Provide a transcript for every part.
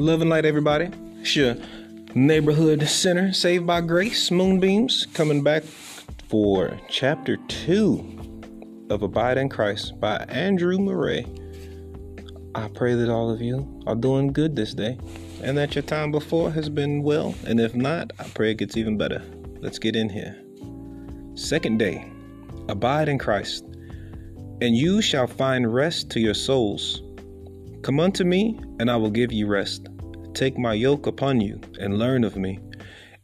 Love and light, everybody. Sure. neighborhood center, saved by grace, moonbeams, coming back for chapter two of Abide in Christ by Andrew Murray. I pray that all of you are doing good this day and that your time before has been well. And if not, I pray it gets even better. Let's get in here. Second day Abide in Christ, and you shall find rest to your souls. Come unto me, and I will give you rest. Take my yoke upon you, and learn of me,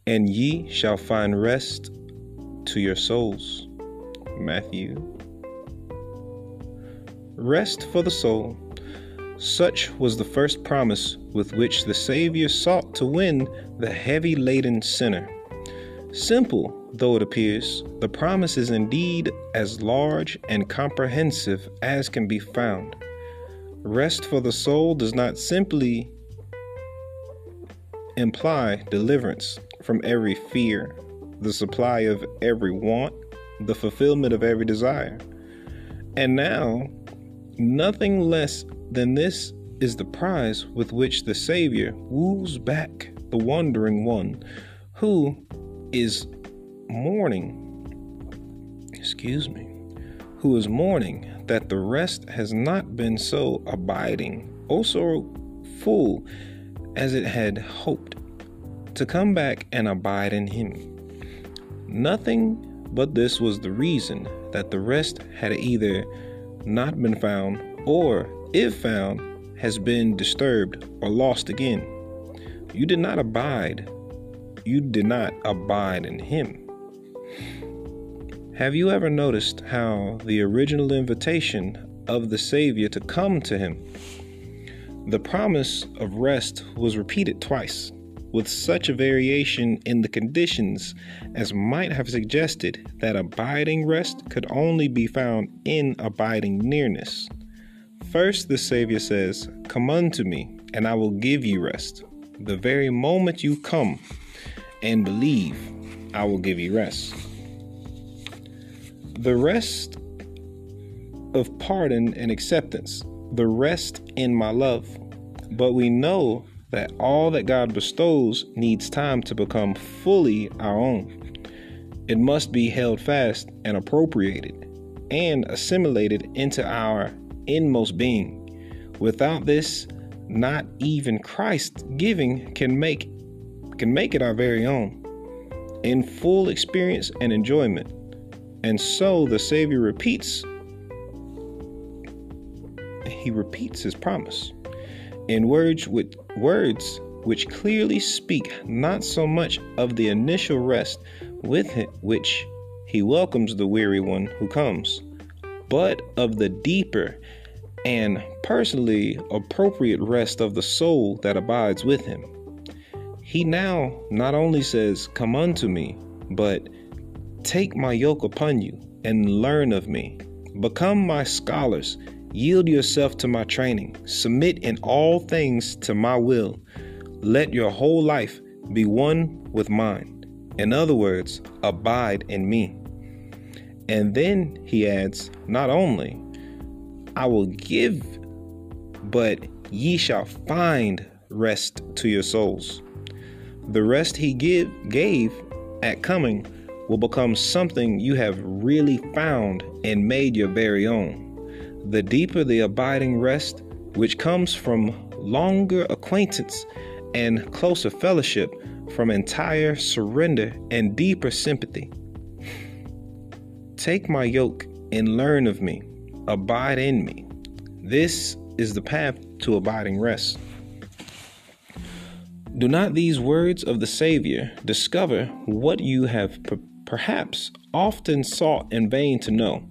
and ye shall find rest to your souls. Matthew. Rest for the soul. Such was the first promise with which the Savior sought to win the heavy laden sinner. Simple though it appears, the promise is indeed as large and comprehensive as can be found. Rest for the soul does not simply imply deliverance from every fear, the supply of every want, the fulfillment of every desire. And now, nothing less than this is the prize with which the Savior woos back the wandering one who is mourning, excuse me, who is mourning that the rest has not been so abiding, oh so full as it had hoped, to come back and abide in him. Nothing but this was the reason that the rest had either not been found or, if found, has been disturbed or lost again. You did not abide. You did not abide in him. Have you ever noticed how the original invitation of the Savior to come to Him, the promise of rest was repeated twice, with such a variation in the conditions as might have suggested that abiding rest could only be found in abiding nearness. First, the Savior says, Come unto me, and I will give you rest. The very moment you come and believe, I will give you rest the rest of pardon and acceptance, the rest in my love. But we know that all that God bestows needs time to become fully our own. It must be held fast and appropriated and assimilated into our inmost being. Without this, not even Christ giving can make can make it our very own in full experience and enjoyment. And so the Savior repeats, he repeats his promise in words with words which clearly speak not so much of the initial rest with which he welcomes the weary one who comes, but of the deeper and personally appropriate rest of the soul that abides with him. He now not only says, Come unto me, but Take my yoke upon you and learn of me. Become my scholars. Yield yourself to my training. Submit in all things to my will. Let your whole life be one with mine. In other words, abide in me. And then he adds, Not only, I will give, but ye shall find rest to your souls. The rest he give, gave at coming will become something you have really found and made your very own. The deeper the abiding rest, which comes from longer acquaintance and closer fellowship, from entire surrender and deeper sympathy. Take my yoke and learn of me, abide in me. This is the path to abiding rest. Do not these words of the Savior discover what you have prepared? perhaps often sought in vain to know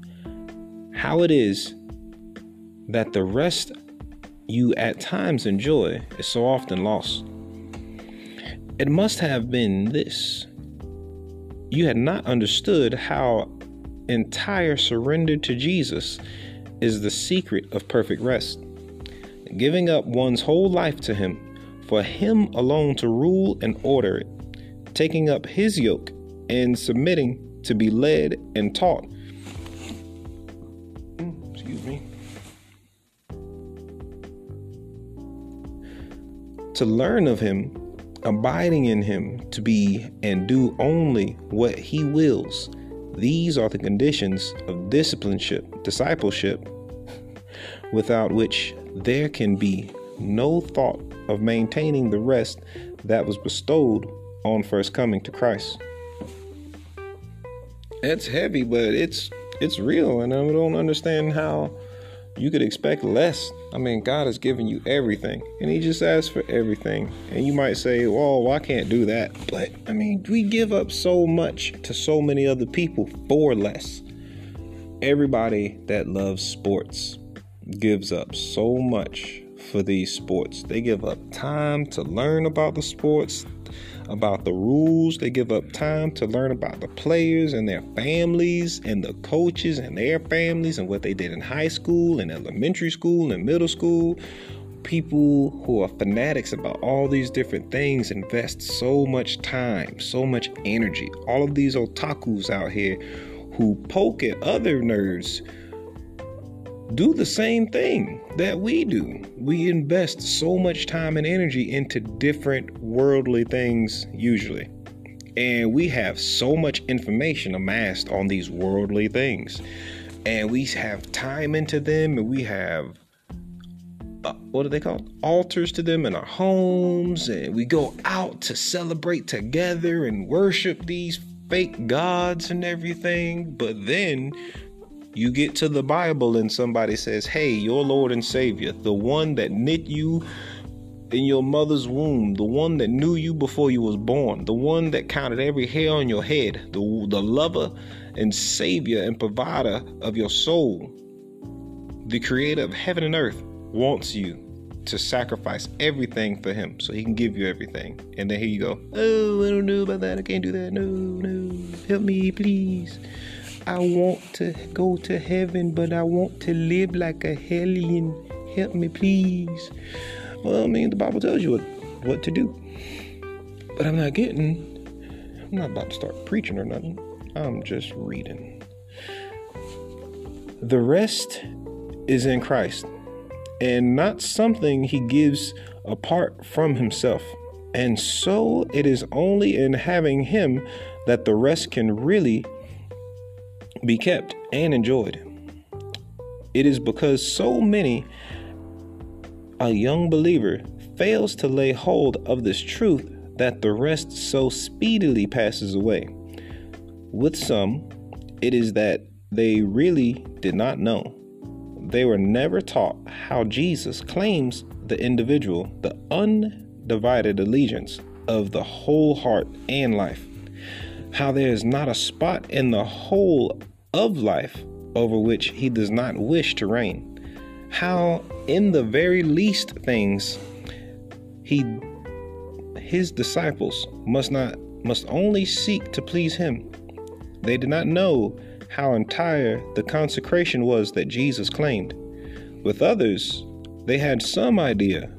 how it is that the rest you at times enjoy is so often lost. It must have been this you had not understood how entire surrender to Jesus is the secret of perfect rest. Giving up one's whole life to Him, for Him alone to rule and order it, taking up His yoke and submitting to be led and taught. To learn of him, abiding in him, to be and do only what he wills. These are the conditions of discipleship, discipleship, without which there can be no thought of maintaining the rest that was bestowed on first coming to Christ. It's heavy, but it's it's real, and I don't understand how you could expect less. I mean, God has given you everything, and He just asks for everything. And you might say, well, well, I can't do that. But I mean, we give up so much to so many other people for less. Everybody that loves sports gives up so much for these sports. They give up time to learn about the sports, about the rules. They give up time to learn about the players and their families and the coaches and their families and what they did in high school and elementary school and middle school. People who are fanatics about all these different things invest so much time, so much energy. All of these otakus out here who poke at other nerds do the same thing that we do. We invest so much time and energy into different worldly things, usually. And we have so much information amassed on these worldly things. And we have time into them, and we have uh, what are they called? Altars to them in our homes, and we go out to celebrate together and worship these fake gods and everything. But then you get to the Bible and somebody says, Hey, your Lord and Savior, the one that knit you in your mother's womb, the one that knew you before you was born, the one that counted every hair on your head, the, the lover and savior and provider of your soul, the creator of heaven and earth, wants you to sacrifice everything for him so he can give you everything. And then here you go, Oh, I don't know about that. I can't do that. No, no. Help me, please. I want to go to heaven, but I want to live like a hellion. Help me, please. Well, I mean, the Bible tells you what, what to do. But I'm not getting, I'm not about to start preaching or nothing. I'm just reading. The rest is in Christ and not something he gives apart from himself. And so it is only in having him that the rest can really be kept and enjoyed. It is because so many, a young believer fails to lay hold of this truth that the rest so speedily passes away. With some, it is that they really did not know. They were never taught how Jesus claims the individual, the undivided allegiance of the whole heart and life how there is not a spot in the whole of life over which he does not wish to reign. How in the very least things he his disciples must not must only seek to please him. They did not know how entire the consecration was that Jesus claimed. With others, they had some idea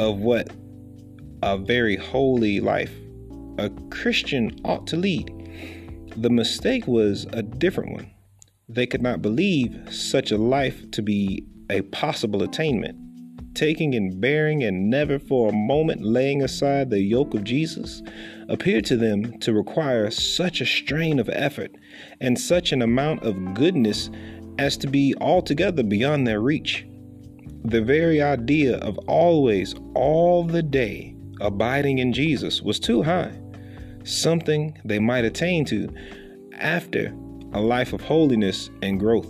of what a very holy life a Christian ought to lead. The mistake was a different one. They could not believe such a life to be a possible attainment. Taking and bearing and never for a moment laying aside the yoke of Jesus appeared to them to require such a strain of effort and such an amount of goodness as to be altogether beyond their reach. The very idea of always, all the day, abiding in Jesus was too high something they might attain to after a life of holiness and growth,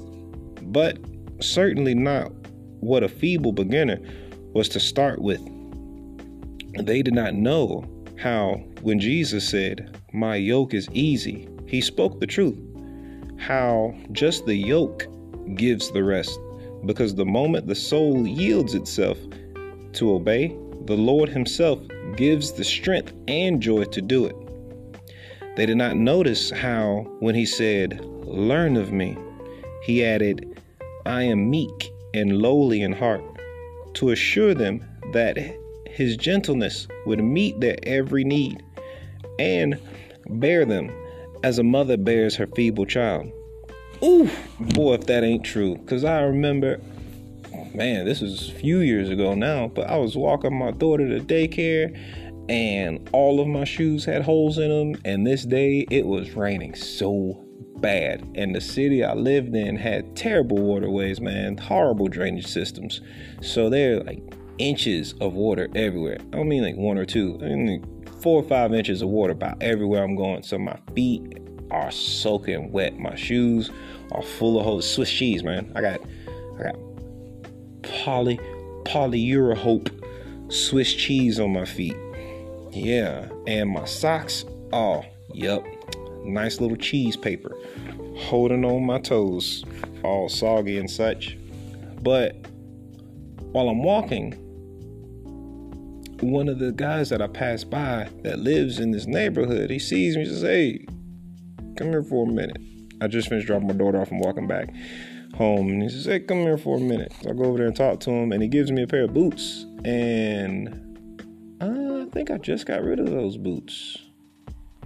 but certainly not what a feeble beginner was to start with. They did not know how, when Jesus said, My yoke is easy, he spoke the truth. How just the yoke gives the rest, because the moment the soul yields itself to obey, the Lord Himself gives the strength and joy to do it. They did not notice how, when he said, Learn of me, he added, I am meek and lowly in heart, to assure them that his gentleness would meet their every need and bear them as a mother bears her feeble child. Ooh, boy, if that ain't true. Because I remember man, this was a few years ago now, but I was walking my daughter to daycare and all of my shoes had holes in them. And this day it was raining so bad. And the city I lived in had terrible waterways, man, horrible drainage systems. So there are like inches of water everywhere. I don't mean like one or two, I mean like four or five inches of water about everywhere I'm going. So my feet are soaking wet. My shoes are full of holes. Swiss cheese, man. I got I got poly polyurehope Swiss cheese on my feet. Yeah, and my socks. Oh, yep. Nice little cheese paper holding on my toes, all soggy and such. But while I'm walking, one of the guys that I pass by that lives in this neighborhood, he sees me and says, Hey, come here for a minute. I just finished dropping my daughter off and walking back home. And he says, Hey, come here for a minute. So I go over there and talk to him, and he gives me a pair of boots. And think I just got rid of those boots.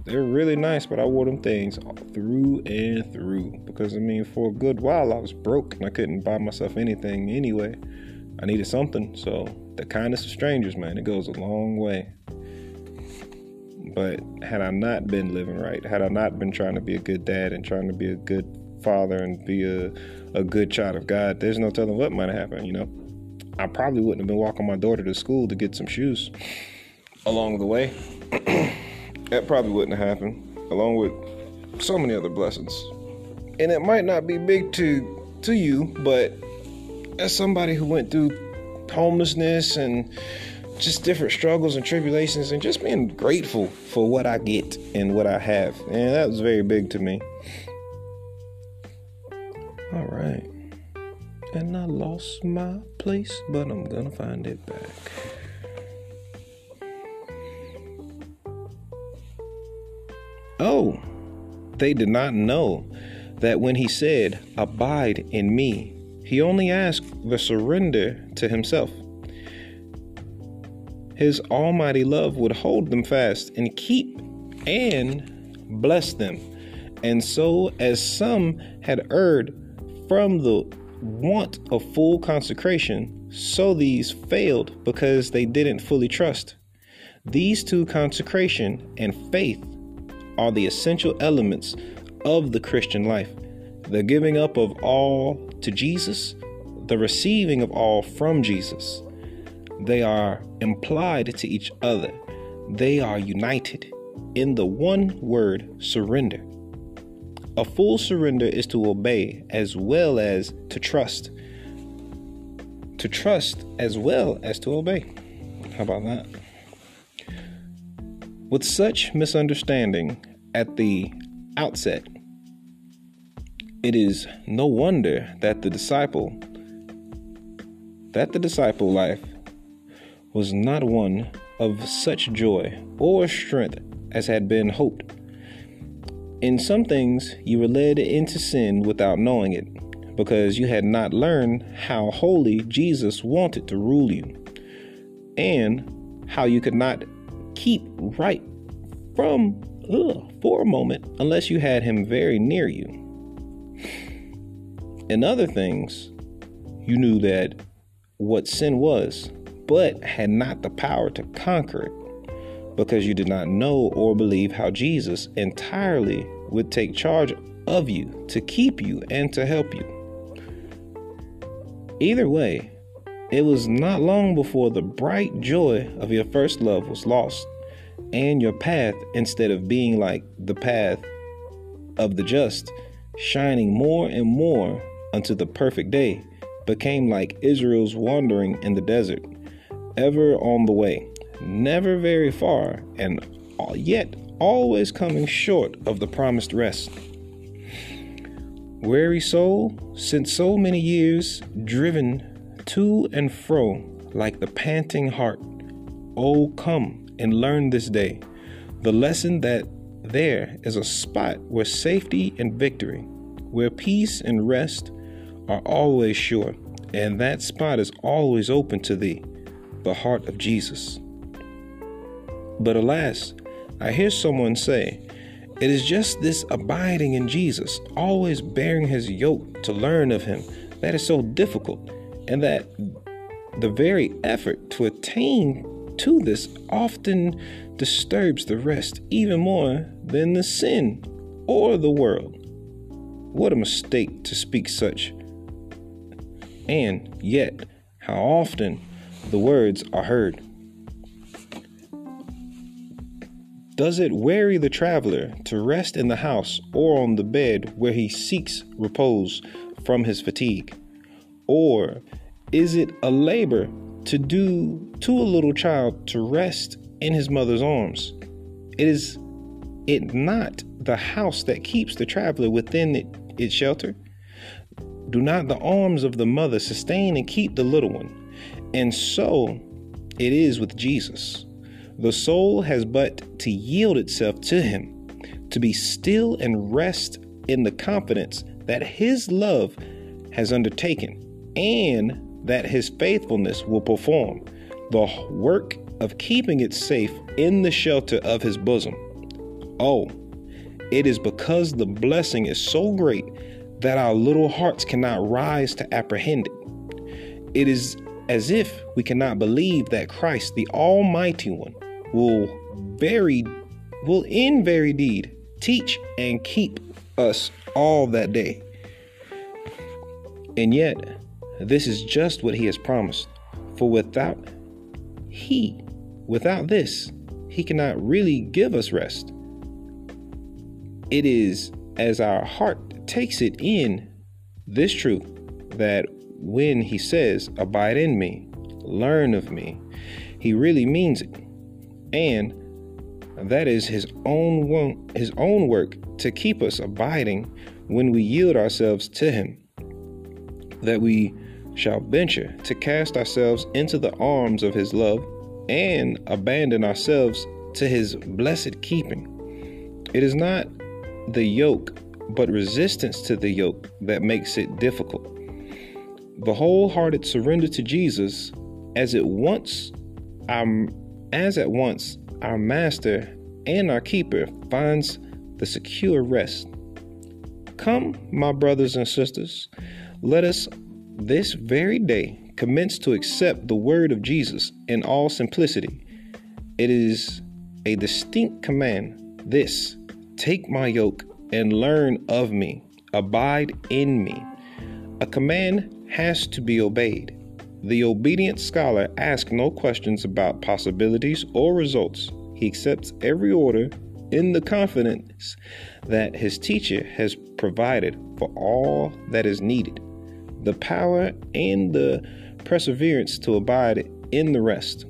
They're really nice, but I wore them things through and through because I mean, for a good while, I was broke and I couldn't buy myself anything anyway. I needed something, so the kindness of strangers, man, it goes a long way. But had I not been living right, had I not been trying to be a good dad and trying to be a good father and be a, a good child of God, there's no telling what might have happened, you know? I probably wouldn't have been walking my daughter to school to get some shoes along the way. that probably wouldn't have happened, along with so many other blessings. And it might not be big to to you, but as somebody who went through homelessness and just different struggles and tribulations and just being grateful for what I get and what I have. And that was very big to me. All right. And I lost my place, but I'm gonna find it back. Oh, they did not know that when he said, Abide in me, he only asked the surrender to himself. His almighty love would hold them fast and keep and bless them. And so, as some had erred from the want of full consecration, so these failed because they didn't fully trust. These two, consecration and faith, are the essential elements of the Christian life the giving up of all to Jesus, the receiving of all from Jesus. They are implied to each other, they are united in the one word surrender. A full surrender is to obey as well as to trust. To trust as well as to obey. How about that? With such misunderstanding at the outset, it is no wonder that the disciple that the disciple life was not one of such joy or strength as had been hoped. In some things you were led into sin without knowing it, because you had not learned how holy Jesus wanted to rule you, and how you could not keep right from ugh, for a moment unless you had him very near you. In other things, you knew that what sin was, but had not the power to conquer it because you did not know or believe how Jesus entirely would take charge of you to keep you and to help you. Either way, it was not long before the bright joy of your first love was lost and your path, instead of being like the path of the just, shining more and more unto the perfect day, became like Israel's wandering in the desert, ever on the way, never very far, and yet always coming short of the promised rest. Weary soul, since so many years driven to and fro like the panting heart, oh, come and learn this day the lesson that there is a spot where safety and victory, where peace and rest are always sure, and that spot is always open to thee, the heart of Jesus. But alas, I hear someone say, it is just this abiding in Jesus, always bearing his yoke to learn of him, that is so difficult, and that the very effort to attain to this often disturbs the rest even more than the sin or the world. What a mistake to speak such. And yet, how often the words are heard. Does it weary the traveler to rest in the house or on the bed where he seeks repose from his fatigue? Or is it a labor to do to a little child to rest in his mother's arms? It is it not the house that keeps the traveler within it, its shelter? Do not the arms of the mother sustain and keep the little one? And so it is with Jesus. The soul has but to yield itself to Him, to be still and rest in the confidence that His love has undertaken and that His faithfulness will perform the work of keeping it safe in the shelter of His bosom. Oh, it is because the blessing is so great that our little hearts cannot rise to apprehend it. It is as if we cannot believe that Christ, the Almighty One, will very will in very deed teach and keep us all that day. And yet, this is just what he has promised. For without he, without this, he cannot really give us rest. It is as our heart takes it in this truth that when he says, Abide in me, learn of me, he really means it and that is his own his own work to keep us abiding when we yield ourselves to him that we shall venture to cast ourselves into the arms of his love and abandon ourselves to his blessed keeping it is not the yoke but resistance to the yoke that makes it difficult the wholehearted surrender to Jesus as it once um, as at once our master and our keeper finds the secure rest. Come, my brothers and sisters, let us this very day commence to accept the word of Jesus in all simplicity. It is a distinct command this take my yoke and learn of me, abide in me. A command has to be obeyed. The obedient scholar asks no questions about possibilities or results. He accepts every order in the confidence that his teacher has provided for all that is needed, the power and the perseverance to abide in the rest,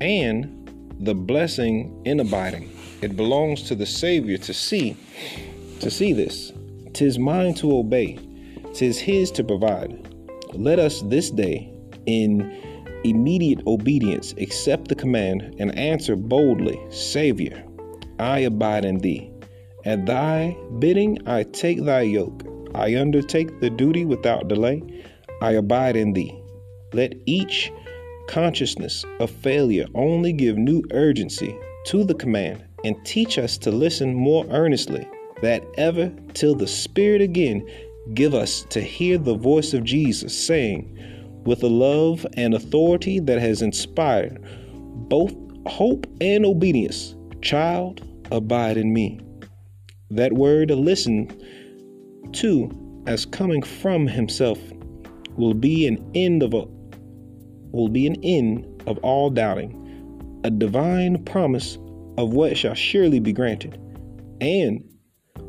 and the blessing in abiding. It belongs to the Savior to see, to see this. Tis mine to obey, tis his to provide. Let us this day in immediate obedience, accept the command and answer boldly, Savior, I abide in thee. At thy bidding, I take thy yoke. I undertake the duty without delay. I abide in thee. Let each consciousness of failure only give new urgency to the command and teach us to listen more earnestly, that ever till the Spirit again give us to hear the voice of Jesus saying, with a love and authority that has inspired both hope and obedience. Child, abide in me. That word listen to as coming from himself will be an end of a will be an end of all doubting, a divine promise of what shall surely be granted, and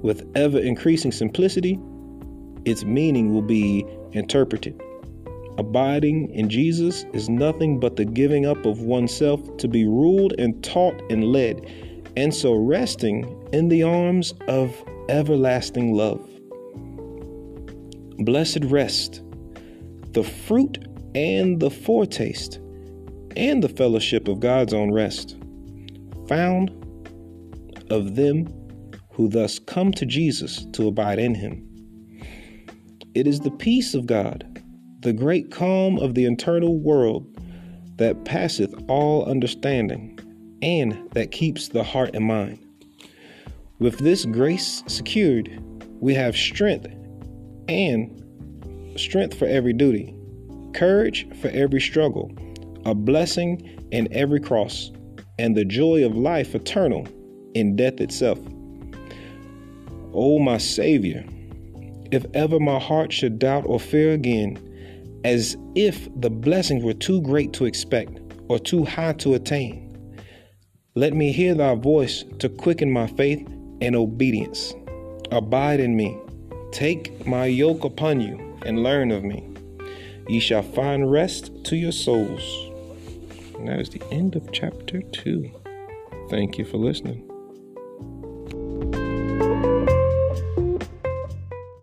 with ever increasing simplicity, its meaning will be interpreted. Abiding in Jesus is nothing but the giving up of oneself to be ruled and taught and led, and so resting in the arms of everlasting love. Blessed rest, the fruit and the foretaste, and the fellowship of God's own rest, found of them who thus come to Jesus to abide in him. It is the peace of God the great calm of the eternal world that passeth all understanding, and that keeps the heart and mind. With this grace secured, we have strength and strength for every duty, courage for every struggle, a blessing in every cross, and the joy of life eternal in death itself. O my Savior, if ever my heart should doubt or fear again, as if the blessings were too great to expect or too high to attain, let me hear thy voice to quicken my faith and obedience. Abide in me. Take my yoke upon you and learn of me. Ye shall find rest to your souls. And that is the end of chapter 2. Thank you for listening.